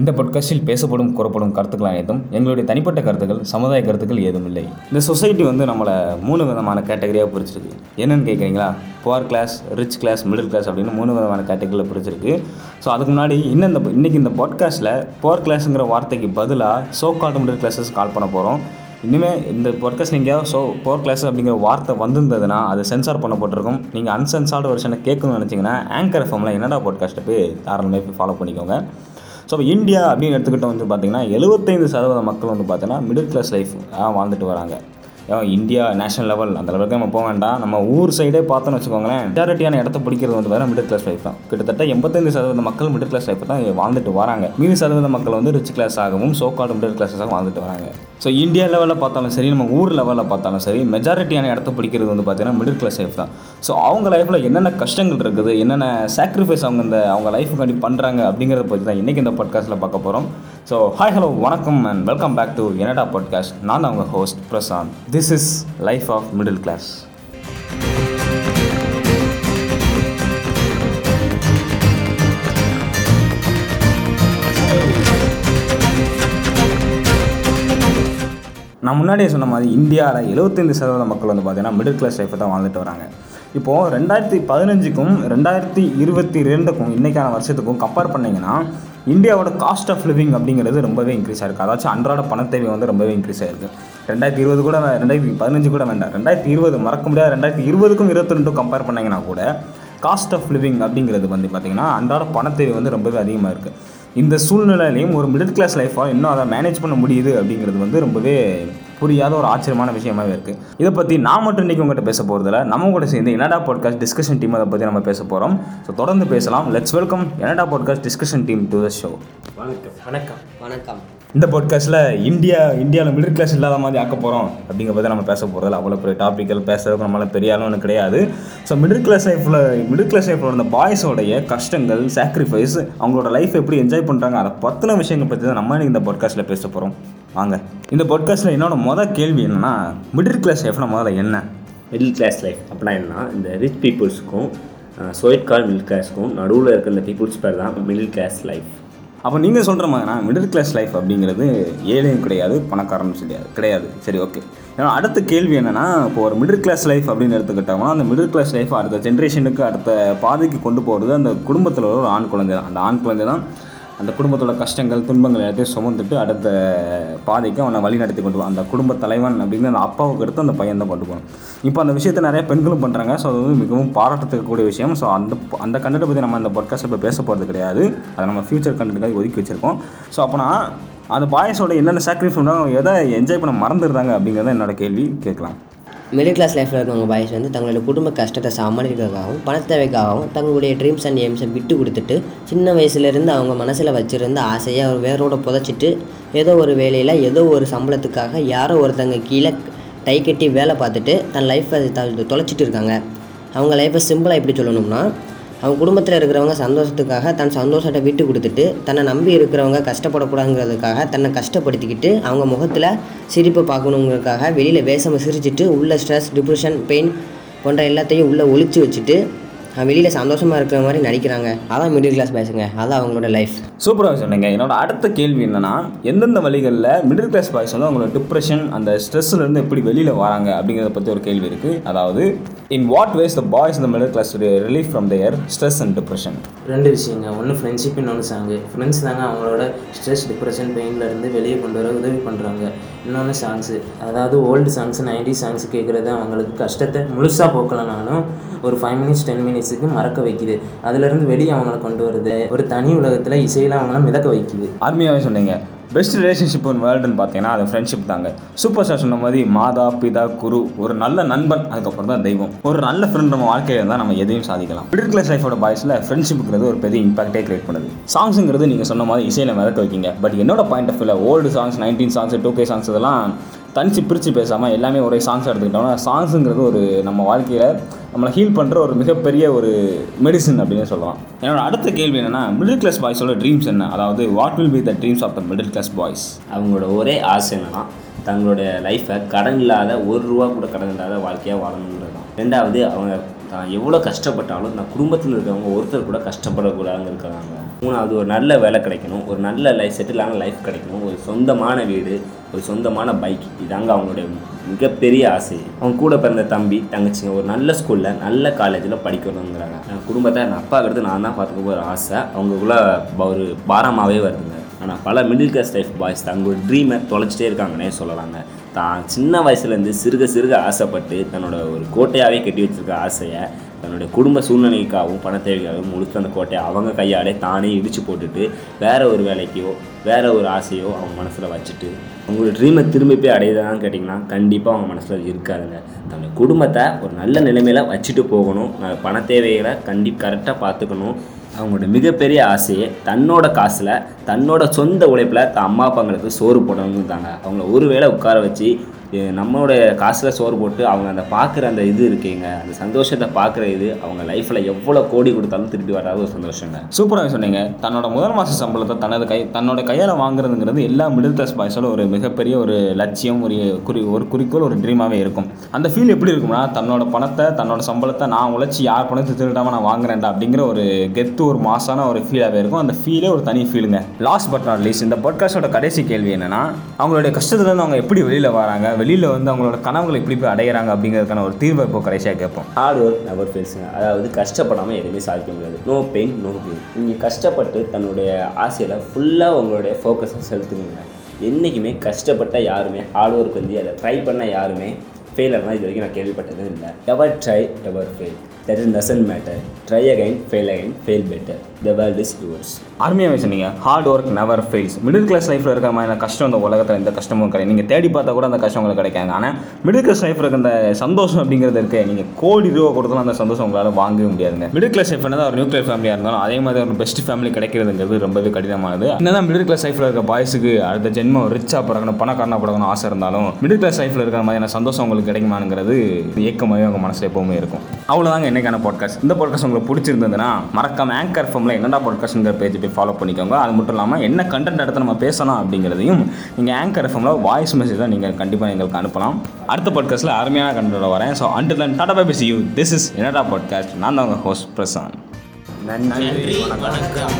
இந்த பொட்காஸ்டில் பேசப்படும் கூறப்படும் கருத்துக்கள் அனைத்தும் எங்களுடைய தனிப்பட்ட கருத்துக்கள் சமுதாய கருத்துக்கள் ஏதும் இல்லை இந்த சொசைட்டி வந்து நம்மளை மூணு விதமான கேட்டகரியாக பிரிச்சிருக்கு. என்னென்னு கேட்குறீங்களா? Poor class rich class middle class அப்படின்னு மூணு விதமான கேட்டகரியில் பிரிச்சிருக்கு. ஸோ அதுக்கு முன்னாடி இன்னும் இந்த இன்றைக்கி இந்த பாட்காஸ்ட்டில் புவர் கிளாஸுங்கிற வார்த்தைக்கு பதிலாக so called middle classes call பண்ண போகிறோம் இனிமேல் இந்த பாட்காஸ்ட் நீங்கள் ஸோ போர் கிளாஸ் அப்படிங்கிற வார்த்தை வந்திருந்ததுன்னா அது சென்சார் பண்ணப்பட்டிருக்கும். நீங்கள் அன்சென்சார்டு வருஷனை கேட்கணும்னு நினச்சிங்கன்னா ஆங்கர் எஃப்எம்ல என்னடா பாட்காஸ்ட்டை போய் தாராளமாக போய் ஃபாலோ பண்ணிக்கோங்க. ஸோ இப்போ இந்தியா அப்படின்னு எடுத்துக்கிட்டோம் வந்து பார்த்தீங்கன்னா எழுபத்தைந்து சதவீத மக்கள் வந்து பார்த்தீங்கன்னா மிடில் கிளாஸ் லைஃப் வாழ்ந்துட்டு வராங்க. ஏன் இந்தியா நேஷனல் லெவல் அந்த லெவலுக்கு நம்ம போக வேண்டாம். நம்ம ஊர் சைடே பார்த்தோன்னு வச்சுக்கோங்களேன் மெஜாரிட்டியான இடத்த பிடிக்கிறது வந்து வேறு மிடில் கிளாஸ் லைஃப் தான். கிட்டத்தட்ட எண்பத்தஞ்சு சதவீத மக்கள் மிடில் கிளாஸ் லைஃப் தான் வாழ்ந்துட்டு வராங்க. மீதி சதவீத மக்கள் வந்து ரிச் கிளாஸ் ஆகவும் சோக்காடு மிடில் கிளாஸாகவும் வாழ்ந்துட்டு வராங்க. ஸோ இந்தியா லெவலில் பார்த்தாலும் சரி நம்ம ஊர் லெவலில் பார்த்தாலும் சரி மெஜாரிட்டியான இடத்த பிடிக்கிறது வந்து பார்த்தீங்கன்னா மிடில் கிளாஸ் லைஃப் தான். ஸோ அவங்க லைஃப்பில் என்னென்ன கஷ்டங்கள் இருக்குது என்னென்ன சாக்ரிஃபைஸ் அவங்க இந்த அவங்க லைஃபுக்காண்டி பண்ணுறாங்க அப்படிங்கிறத பற்றி தான் இன்றைக்கி இந்த பாட்காஸ்ட்டில் பார்க்க போகிறோம் ஸோ ஹாய் ஹலோ வணக்கம் and welcome back to Ennada podcast நான் அவங்க host Prashanth this is life of middle class நான் முன்னாடியே சொன்ன மாதிரி இந்தியாவில் எழுபத்தைந்து சதவீத மக்கள் வந்து பார்த்தீங்கன்னா மிடில் கிளாஸ் லைஃப்பை தான் வாழ்ந்துட்டு வராங்க. இப்போது ரெண்டாயிரத்தி பதினஞ்சுக்கும் ரெண்டாயிரத்தி இருபத்தி ரெண்டுக்கும் இன்றைக்கான வருஷத்துக்கும் கம்பேர் பண்ணிங்கன்னா இந்தியாவோட காஸ்ட் ஆஃப் லிவிங் அப்படிங்கிறது ரொம்பவே இன்க்ரீஸ் ஆகிருக்கு அதாச்சும் அன்றாட பணத்தேவை வந்து ரொம்பவே இன்க்ரீஸ் ஆகிருக்கு ரெண்டாயிரத்தி இருபது கூட வே- ரெண்டாயிரத்தி பதினஞ்சு கூட வேண்டாம். ரெண்டாயிரத்தி இருபது மறக்க முடியாது ரெண்டாயிரத்தி இருபதுக்கும் இருபத்தி ரெண்டும் கம்பேர் பண்ணிங்கன்னா கூட காஸ்ட் ஆஃப் லிவிங் அப்படிங்கிறது வந்து பார்த்திங்கன்னா அன்றாட பணத்தேவை வந்து ரொம்பவே அதிகமாக இருக்குது இந்த சூழ்நிலையிலையும் ஒரு மிடில் கிளாஸ் லைஃபாக இன்னும் அதை மேனேஜ் பண்ண முடியுது அப்படிங்கிறது வந்து ரொம்பவே புரியாத ஒரு ஆச்சரியமான விஷயமாவே இருக்குது இதை பற்றி நான் மட்டும் இன்றைக்கி உங்கள்கிட்ட பேச போகிறதில்ல நம்ம கூட சேர்ந்து என்னடா பாட்காஸ்ட் டிஸ்கஷன் டீம் அதை பற்றி நம்ம பேச போகிறோம் ஸோ தொடர்ந்து பேசலாம். Let's welcome Ennada podcast discussion team to the show வணக்கம். வணக்கம். வணக்கம். இந்த பாட்காஸ்ட்டில் இந்தியா இந்தியாவில் மிடில் கிளாஸ் இல்லாத மாதிரி ஆக்க போகிறோம் அப்படிங்கிற பற்றி நம்ம பேச போகிறதில்ல அவ்வளோ பெரிய டாப்பிக்கல் பேசுறதுக்கு நம்மளால பெரிய அளவு கிடையாது. ஸோ மிடில் கிளாஸ் லைஃப்பில் மிடில் கிளாஸ் லைஃப்பில் இருந்த பாய்ஸோடைய கஷ்டங்கள் சாக்ரிஃபைஸ் அவங்களோட லைஃப் எப்படி என்ஜாய் பண்ணுறாங்க அதை பற்றின விஷயங்கள் பற்றி தான் நம்ம இன்னைக்கு இந்த பாட்காஸ்ட்டில் பேச போகிறோம் வாங்க. இந்த பாட்காஸ்ட்டில் என்னோட மொதல் கேள்வி என்னென்னா மிடில் கிளாஸ் லைஃப்னா முதல்ல என்ன? மிடில் கிளாஸ் லைஃப் அப்படின்னா என்ன இந்த ரிச் பீப்புள்ஸுக்கும் சோயிட் கால் மிடில் கிளாஸ்க்கும் நடுவில் இருக்கிற இந்த பீப்புள்ஸ் பேர் தான் மிடில் கிளாஸ் லைஃப் அப்போ நீங்கள் சொல்கிற மாதிரினா மிடில் கிளாஸ் லைஃப் அப்படிங்கிறது ஏழையும் கிடையாது பணக்காரனும் கிடையாது கிடையாது. சரி ஓகே ஏன்னா அடுத்த கேள்வி என்னென்னா இப்போ ஒரு மிடில் கிளாஸ் லைஃப் அப்படின்னு எடுத்துக்கிட்டோம்னா அந்த மிடில் கிளாஸ் லைஃப் அடுத்த ஜென்ரேஷனுக்கு அடுத்த பாதைக்கு கொண்டு போகிறது அந்த குடும்பத்தில் ஒரு ஆண் குழந்தை தான் அந்த ஆண் குழந்தை தான் அந்த குடும்பத்தோட கஷ்டங்கள் துன்பங்கள் எல்லாத்தையும் சுமந்துட்டு அடுத்த பாதைக்கு அவனை வழி நடத்தி கொண்டு போவான் அந்த குடும்ப தலைவன் அப்படின்னு அந்த அப்பாவுக்கு எடுத்து அந்த பையன் தான் கொண்டு போகணும் இப்போ அந்த விஷயத்தை நிறைய பெண்களும் பண்ணுறாங்க ஸோ அது வந்து மிகவும் பாராட்டத்துக்கூடிய விஷயம். ஸோ அந்த அந்த கண்டென்ட்டை பற்றி நம்ம அந்த பாட்காஸ்ட் இப்போ பேச போகிறது கிடையாது. அதை நம்ம ஃபியூச்சர் கண்டென்ட்டுக்காக ஒதுக்கி வச்சிருக்கோம். ஸோ அப்போனா அந்த பாய்ஸோட என்னென்ன சாக்ரிஃபைஸ் பண்ணுறாங்க எதை என்ஜாய் பண்ண மறந்துடுறாங்க அப்படிங்கிறத என்னோட கேள்வி கேட்கலாம். மிடில் கிளாஸ் லைஃப்பில் இருக்கவங்க பாய்ஸ் வந்து தங்களோட குடும்ப கஷ்டத்தை சமாளிக்கிறதுக்காகவும் பண தேவைக்காகவும் தங்களுடைய ட்ரீம்ஸ் அண்ட் எய்ம்ஸை விட்டு கொடுத்துட்டு சின்ன வயசுலேருந்து அவங்க மனசில் வச்சுருந்த ஆசையை அவர் வேரோட புதைச்சிட்டு ஏதோ ஒரு வேலையில் ஏதோ ஒரு சம்பளத்துக்காக யாரோ ஒருத்தங்க கீழே டை கட்டி வேலை பார்த்துட்டு தன் லைஃப்பை தொலைச்சிட்டு இருக்காங்க. அவங்க லைஃப்பை சிம்பிளாக எப்படி சொல்லணும்னா அவங்க குடும்பத்தில் இருக்கிறவங்க சந்தோஷத்துக்காக தன் சந்தோஷத்தை விட்டு கொடுத்துட்டு தன்னை நம்பி இருக்கிறவங்க கஷ்டப்படக்கூடாதுங்கிறதுக்காக தன்னை கஷ்டப்படுத்திக்கிட்டு அவங்க முகத்தில் சிரிப்பை பார்க்கணுங்கிறதுக்காக வெளியில் வேஷம் சிரிச்சிட்டு உள்ள ஸ்ட்ரெஸ் டிப்ரெஷன் பெயின் போன்ற எல்லாத்தையும் உள்ளே ஒழிச்சு வச்சுட்டு வெளியில் சந்தோஷமாக இருக்கிற மாதிரி நடிக்கிறாங்க. அதான் மிடில் கிளாஸ் பாய்ஸுங்க அதான் அவங்களோட லைஃப் சூப்பராக சொன்னீங்க. என்னோட அடுத்த கேள்வி என்னன்னா எந்தெந்த வழிகளில் மிடில் கிளாஸ் பாய்ஸ் வந்து அவங்களோட டிப்ரெஷன் அந்த ஸ்ட்ரெஸ்லேருந்து எப்படி வெளியில் வராங்க அப்படிங்கிறத பற்றி ஒரு கேள்வி இருக்குது அதாவது in what ways the boys இந்த middle class relief from their stress and depression ரெண்டு விஷயங்க. ஒன்று ஃப்ரெண்ட்ஷிப் இன்னொன்று சாங்கு ஃப்ரெண்ட்ஸ் தாங்க அவங்களோட ஸ்ட்ரெஸ் டிப்ரெஷன் பெயின்லேருந்து வெளியே கொண்டு வர உதவி பண்ணுறாங்க இன்னொன்று சாங்ஸு அதாவது ஓல்டு சாங்ஸ் நைன்டி சாங்ஸ் கேட்குறது அவங்களுக்கு கஷ்டத்தை முழுசாக போக்கலனாலும் ஒரு ஃபைவ் மினிட்ஸ் டென் வயசுக்கு மறக்க வைக்குது. அதுலேருந்து வெளியே அவங்கள கொண்டு வருது. ஒரு தனி உலகத்தில் இசையில் அவங்கள மிதக்க வைக்குது. அருமையாகவே சொன்னீங்க. பெஸ்ட் ரிலேஷன்ஷிப் இன் வேர்ல்டுன்னு பார்த்தீங்கன்னா அது ஃப்ரெண்ட்ஷிப் தாங்க. சூப்பர் ஸ்டார் சொன்ன மாதிரி மாதா பிதா குரு ஒரு நல்ல நண்பன் அதுக்கப்புறம் தான் தெய்வம். ஒரு நல்ல ஃப்ரெண்ட் நம்ம வாழ்க்கையில் இருந்தால் நம்ம எதையும் சாதிக்கலாம். மிடில் கிளாஸ் லைஃபோட பாய்ஸில் ஃப்ரெண்ட்ஷிப்ங்கிறது ஒரு பெரிய இம்பாக்டே கிரியேட் பண்ணுது. சாங்ஸுங்கிறது நீங்கள் சொன்ன மாதிரி இசையில் மிதக்க வைக்கிங்க. பட் என்னோட பாயிண்ட் ஆஃப் வியூவில் old songs nineteen songs two K songs இதெல்லாம் தனித்து பிரித்து பேசாமல் எல்லாமே ஒரே சாங்ஸ் எடுத்துக்கிட்டோம்னா சாங்ஸுங்கிறது ஒரு நம்ம வாழ்க்கையில் நம்மளை ஹீல் பண்ணுற ஒரு மிகப்பெரிய ஒரு மெடிசன் அப்படின்னு சொல்லலாம். என்னோட அடுத்த கேள்வி என்னென்னா மிடில் கிளாஸ் பாய்ஸோட ட்ரீம்ஸ் என்ன? அதாவது what will be the dreams of the middle class boys அவங்களோட ஒரே ஆசை என்னன்னா தங்களுடைய லைஃப்பை கடன் இல்லாத ஒரு ரூபா கூட கடன் இல்லாத வாழ்க்கையாக வாழணுங்கிறது தான். ரெண்டாவது அவங்க தான். எவ்வளோ கஷ்டப்பட்டாலும் நான் குடும்பத்தில் இருக்கிறவங்க ஒருத்தர் கூட கஷ்டப்படக்கூடாதுன்னு இருக்கிறாங்க மூணாவது ஒரு நல்ல வேலை கிடைக்கணும். ஒரு நல்ல லைஃப் செட்டிலான லைஃப் கிடைக்கணும். ஒரு சொந்தமான வீடு ஒரு சொந்தமான பைக் இதாங்க அவங்களுடைய மிகப்பெரிய ஆசை. அவங்க கூட பிறந்த தம்பி தங்கச்சிங்க ஒரு நல்ல ஸ்கூலில் நல்ல காலேஜில் படிக்கணுங்கிறாங்க என் குடும்பத்தை என் அப்பா எடுத்து நான் தான் பார்த்துக்க போகிற ஆசை. அவங்களுக்குள்ள ஒரு பாரமாகவே வருதுங்க. ஆனால் பல மிடில் கிளாஸ் லைஃப் பாய்ஸ் தங்களோட ட்ரீமை தொலைச்சிட்டே இருக்காங்கன்னே சொல்லலாங்க. தான் சின்ன வயசுலேருந்து சிறுக சிறுக ஆசைப்பட்டு தன்னோட ஒரு கோட்டையாகவே கட்டி வச்சிருக்க ஆசையை தன்னுடைய குடும்ப சூழ்நிலைக்காகவும் பண தேவைக்காகவும் முழுக்க அந்த கோட்டையை அவங்க கையாலே தானே இடித்து போட்டுட்டு வேற ஒரு வேலைக்கோ வேறு ஒரு ஆசையோ அவங்க மனசில் வச்சுட்டு அவங்களோட ட்ரீமை திரும்பி போய் அடையுதான்னு கேட்டிங்கன்னா கண்டிப்பாக அவங்க மனசில் இருக்காதுங்க. தன்னுடைய குடும்பத்தை ஒரு நல்ல நிலைமையில் வச்சுட்டு போகணும். பண தேவைகளை கண்டி கரெக்டாக பார்த்துக்கணும். அவங்களோட மிகப்பெரிய ஆசையே தன்னோட காசில் தன்னோட சொந்த உழைப்பில் தன் அம்மா அப்பாங்களுக்கு சோறு போடணும்னு தாங்க அவங்கள ஒரு வேளை உட்கார வச்சு நம்மளுடைய காசில் சோறு போட்டு அவங்க அந்த பார்க்குற அந்த இது இருக்கீங்க. அந்த சந்தோஷத்தை பார்க்குற இது அவங்க லைஃப்பில் எவ்வளோ கோடி கொடுத்தாலும் திருப்பி வராத ஒரு சந்தோஷங்க. சூப்பராக சொன்னீங்க. தன்னோட முதல் மாத சம்பளத்தை தனது கை தன்னோட கையால் வாங்குறதுங்கிறது எல்லா மிடில் கிளாஸ் பாய்ஸோட ஒரு மிகப்பெரிய ஒரு லட்சியம் ஒரு குறி ஒரு குறிக்கோள் ஒரு ட்ரீமாகவே இருக்கும். அந்த ஃபீல் எப்படி இருக்கும்னா தன்னோட பணத்தை தன்னோட சம்பளத்தை நான் உழைச்சி யார் பணத்தை திருடாமல் நான் வாங்குறேன்டா அப்படிங்கிற ஒரு கெத்து ஒரு மாசான ஒரு ஃபீலாகவே இருக்கும். அந்த ஃபீலே ஒரு தனி ஃபீலுங்க லாஸ்ட் பட் நாட் லீஸ்ட் இந்த பாட்காஸ்டோட கடைசி கேள்வி என்னென்னா அவங்களுடைய கஷ்டத்துலேருந்து அவங்க எப்படி வெளியில் வராங்க? வெளியில் வந்து அவங்களோட கனவுகளை எப்படி போய் அடையிறாங்க அப்படிங்கிறதுக்கான ஒரு தீர்வை இப்போ கடைசியாக கேட்போம். ஹார்ட் ஒர்க் நெவர் ஃபெயில்ஸுங்க அதாவது கஷ்டப்படாமல் எதுவுமே சாதிக்க முடியாது. நோ பெயின் நோ பெயின் நீங்கள் கஷ்டப்பட்டு தன்னுடைய ஆசையில் ஃபுல்லாக உங்களுடைய ஃபோக்கஸை செலுத்துங்க என்றைக்குமே கஷ்டப்பட்ட யாருமே ஹார்ட் ஒர்க் வந்து அதை ட்ரை பண்ண யாருமே ஃபெயிலர்னால் இது வரைக்கும் நான் கேள்விப்பட்டது இல்லை. Ever try ever fail that is doesn't matter try again fail again fail better the world is yours அருமையாக சொன்னீங்க hard work never fails middle class லைஃப்பில் இருக்கிற மாதிரி கஷ்டம் இந்த உலகத்தில் எந்த கஷ்டமும் கிடையாது. நீங்கள் தேடி பார்த்தா கூட அந்த கஷ்டம் உங்களுக்கு கிடைக்காங்க ஆனால் மிடில் கிளாஸ் லைஃப்பில் இருக்க அந்த சந்தோஷம் அப்படிங்கிறது இருக்குது நீங்கள் கோடி ரூபா கொடுத்தாலும் அந்த சந்தோஷம் உங்களால் வாங்கவே முடியாதுங்க. மிடில் கிளாஸ் லைஃப் என்னதான் ஒரு நியூக்ளியர் ஃபேமிலியாக இருந்தாலும் அதே மாதிரி ஒரு பெஸ்ட் ஃபேமிலி கிடைக்கிறதுங்கிறது ரொம்பவே கடினமானது. என்னதான் மிடில் கிளாஸ் லைஃப்பில் இருக்க பாய்ஸுக்கு அடுத்த ஜென்மம் ரிச்சாக பிறக்கணும் பணக்காரனாக பிறக்கணும் ஆசை இருந்தாலும் மிடில் கிளாஸ் லைஃப்பில் இருக்கிற மாதிரியான சந்தோஷம் உங்களுக்கு கிடைக்குமானுங்கிறது ஏக்கமாகவே அவங்க மனசில் எப்பவுமே இருக்கும். அவ்வளோதாங்க என்னைக்கான பாட்காஸ்ட் இந்த பாட்காஸ்ட் உங்களுக்கு பிடிச்சிருந்ததுன்னா மறக்காம ஆங்கர் ஃபார்மில் என்னடா பாட்காஸ்ட்ங்கிற பேஜ் போய் ஃபாலோ பண்ணிக்கோங்க. அது மட்டும் இல்லாமல் என்ன கண்டென்ட் எடுத்து நம்ம பேசணும் அப்படிங்கிறதையும் நீங்கள் ஆங்கர் எஃப்எம்மில் வாய்ஸ் மெசேஜ் தான் நீங்கள் கண்டிப்பாக எங்களுக்கு அனுப்பலாம். அடுத்த பாட்காஸ்ட்டில் அருமையான கண்டென்ட் வரேன். ஸோ அண்ட் தன் டாடா பேசி you this is Ennada podcast நான் தான் உங்கள் ஹோஸ்ட் பிரசாந்த். நன்றி வணக்கம்.